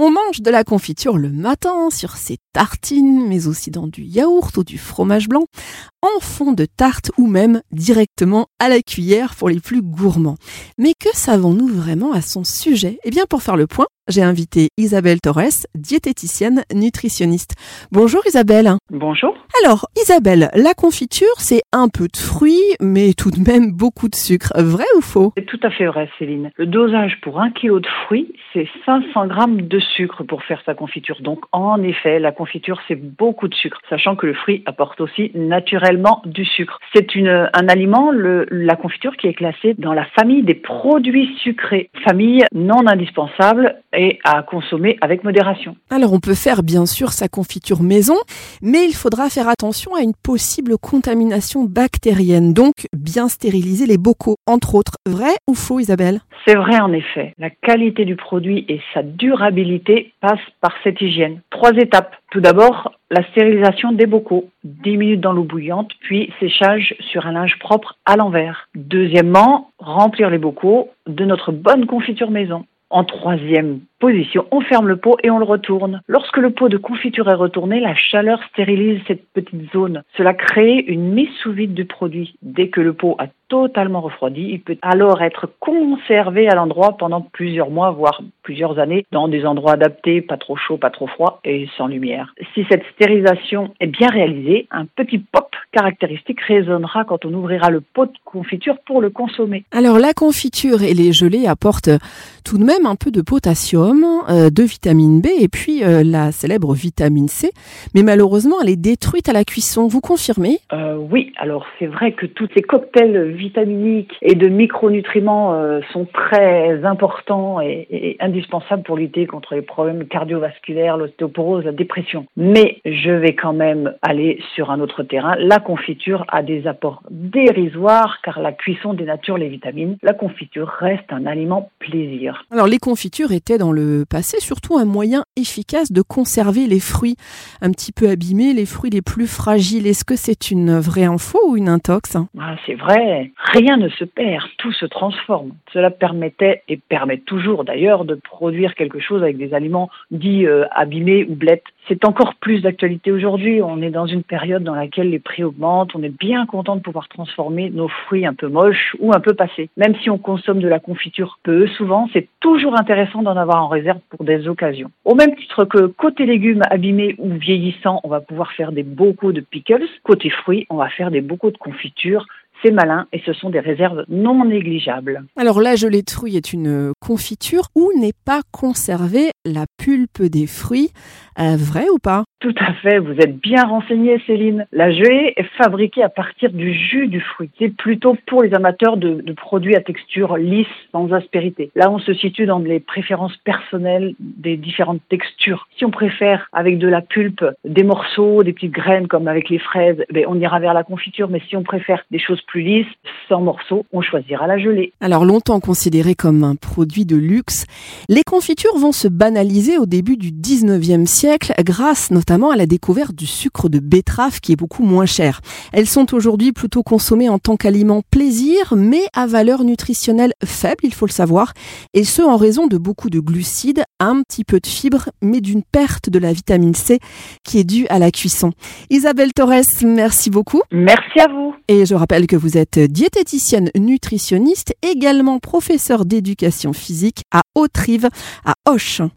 On mange de la confiture le matin sur ses tartines, mais aussi dans du yaourt ou du fromage blanc, en fond de tarte ou même directement à la cuillère pour les plus gourmands. Mais que savons-nous vraiment à son sujet? Eh bien, pour faire le point, j'ai invité Isabelle Torres, diététicienne nutritionniste. Bonjour Isabelle. Bonjour. Alors Isabelle, la confiture, c'est un peu de fruits, mais tout de même beaucoup de sucre. Vrai ou faux? C'est tout à fait vrai Céline. Le dosage pour un kilo de fruits, c'est 500 grammes de sucre pour faire sa confiture. Donc en effet, la confiture, c'est beaucoup de sucre, sachant que le fruit apporte aussi naturellement du sucre. C'est une, un aliment, le, la confiture, qui est classée dans la famille des produits sucrés, famille non indispensable et à consommer avec modération. Alors on peut faire bien sûr sa confiture maison, mais il faudra faire attention à une possible contamination bactérienne, donc bien stériliser les bocaux, entre autres. Vrai ou faux Isabelle? C'est vrai en effet. La qualité du produit et sa durabilité passent par cette hygiène. Trois étapes. Tout d'abord, la stérilisation des bocaux, 10 minutes dans l'eau bouillante, puis séchage sur un linge propre à l'envers. Deuxièmement, remplir les bocaux de notre bonne confiture maison. En troisième position, on ferme le pot et on le retourne. Lorsque le pot de confiture est retourné, la chaleur stérilise cette petite zone. Cela crée une mise sous vide du produit. Dès que le pot a totalement refroidi, il peut alors être conservé à l'endroit pendant plusieurs mois, voire plusieurs années, dans des endroits adaptés, pas trop chaud, pas trop froid et sans lumière. Si cette stérilisation est bien réalisée, un petit pop caractéristique résonnera quand on ouvrira le pot de confiture pour le consommer. Alors la confiture et les gelées apportent tout de même un peu de potassium, euh, de vitamine B et puis euh, la célèbre vitamine C, mais malheureusement elle est détruite à la cuisson. Vous confirmez? Euh, Oui, alors c'est vrai que tous ces cocktails vitaminiques et de micronutriments sont très importants et, et, indispensables pour lutter contre les problèmes cardiovasculaires, l'ostéoporose, la dépression. Mais je vais quand même aller sur un autre terrain. La confiture a des apports dérisoires car la cuisson dénature les vitamines. La confiture reste un aliment plaisir. Alors les confitures étaient dans le passé surtout un moyen efficace de conserver les fruits un petit peu abîmés, les fruits les plus fragiles. Est-ce que c'est une vraie info ou une intox? Ah, C'est vrai, rien ne se perd, tout se transforme. Cela permettait et permet toujours d'ailleurs de produire quelque chose avec des aliments dits euh, abîmés ou blettes. C'est encore plus d'actualité aujourd'hui. On est dans une période dans laquelle les prix augmentent. On est bien content de pouvoir transformer nos fruits un peu moches ou un peu passés. Même si on consomme de la confiture peu, souvent, c'est toujours intéressant d'en avoir réserve pour des occasions. Au même titre que côté légumes abîmés ou vieillissants, on va pouvoir faire des bocaux de pickles. Côté fruits, on va faire des bocaux de confiture c'est malin et ce sont des réserves non négligeables. Alors la gelée de fruits est une confiture où n'est pas conservée la pulpe des fruits. Euh, vrai ou pas? Tout à fait, vous êtes bien renseignée Céline. La gelée est fabriquée à partir du jus du fruit. C'est plutôt pour les amateurs de, de, produits à texture lisse, sans aspérité. Là, on se situe dans les préférences personnelles des différentes textures. Si on préfère avec de la pulpe, des morceaux, des petites graines comme avec les fraises, ben, on ira vers la confiture. Mais si on préfère des choses plus lisses, sans morceaux, on choisira la gelée. Alors longtemps considéré comme un produit de luxe, les confitures vont se banaliser au début du 19e siècle grâce notamment à la découverte du sucre de betterave qui est beaucoup moins cher. Elles sont aujourd'hui plutôt consommées en tant qu'aliment plaisir mais à valeur nutritionnelle faible, il faut le savoir, et ce en raison de beaucoup de glucides, un petit peu de fibres mais d'une perte de la vitamine C qui est due à la cuisson. Isabelle Torres, merci beaucoup. Merci à vous. Et je rappelle que vous êtes diététicienne nutritionniste, également professeur d'éducation physique à Haute-Rive, à Auch.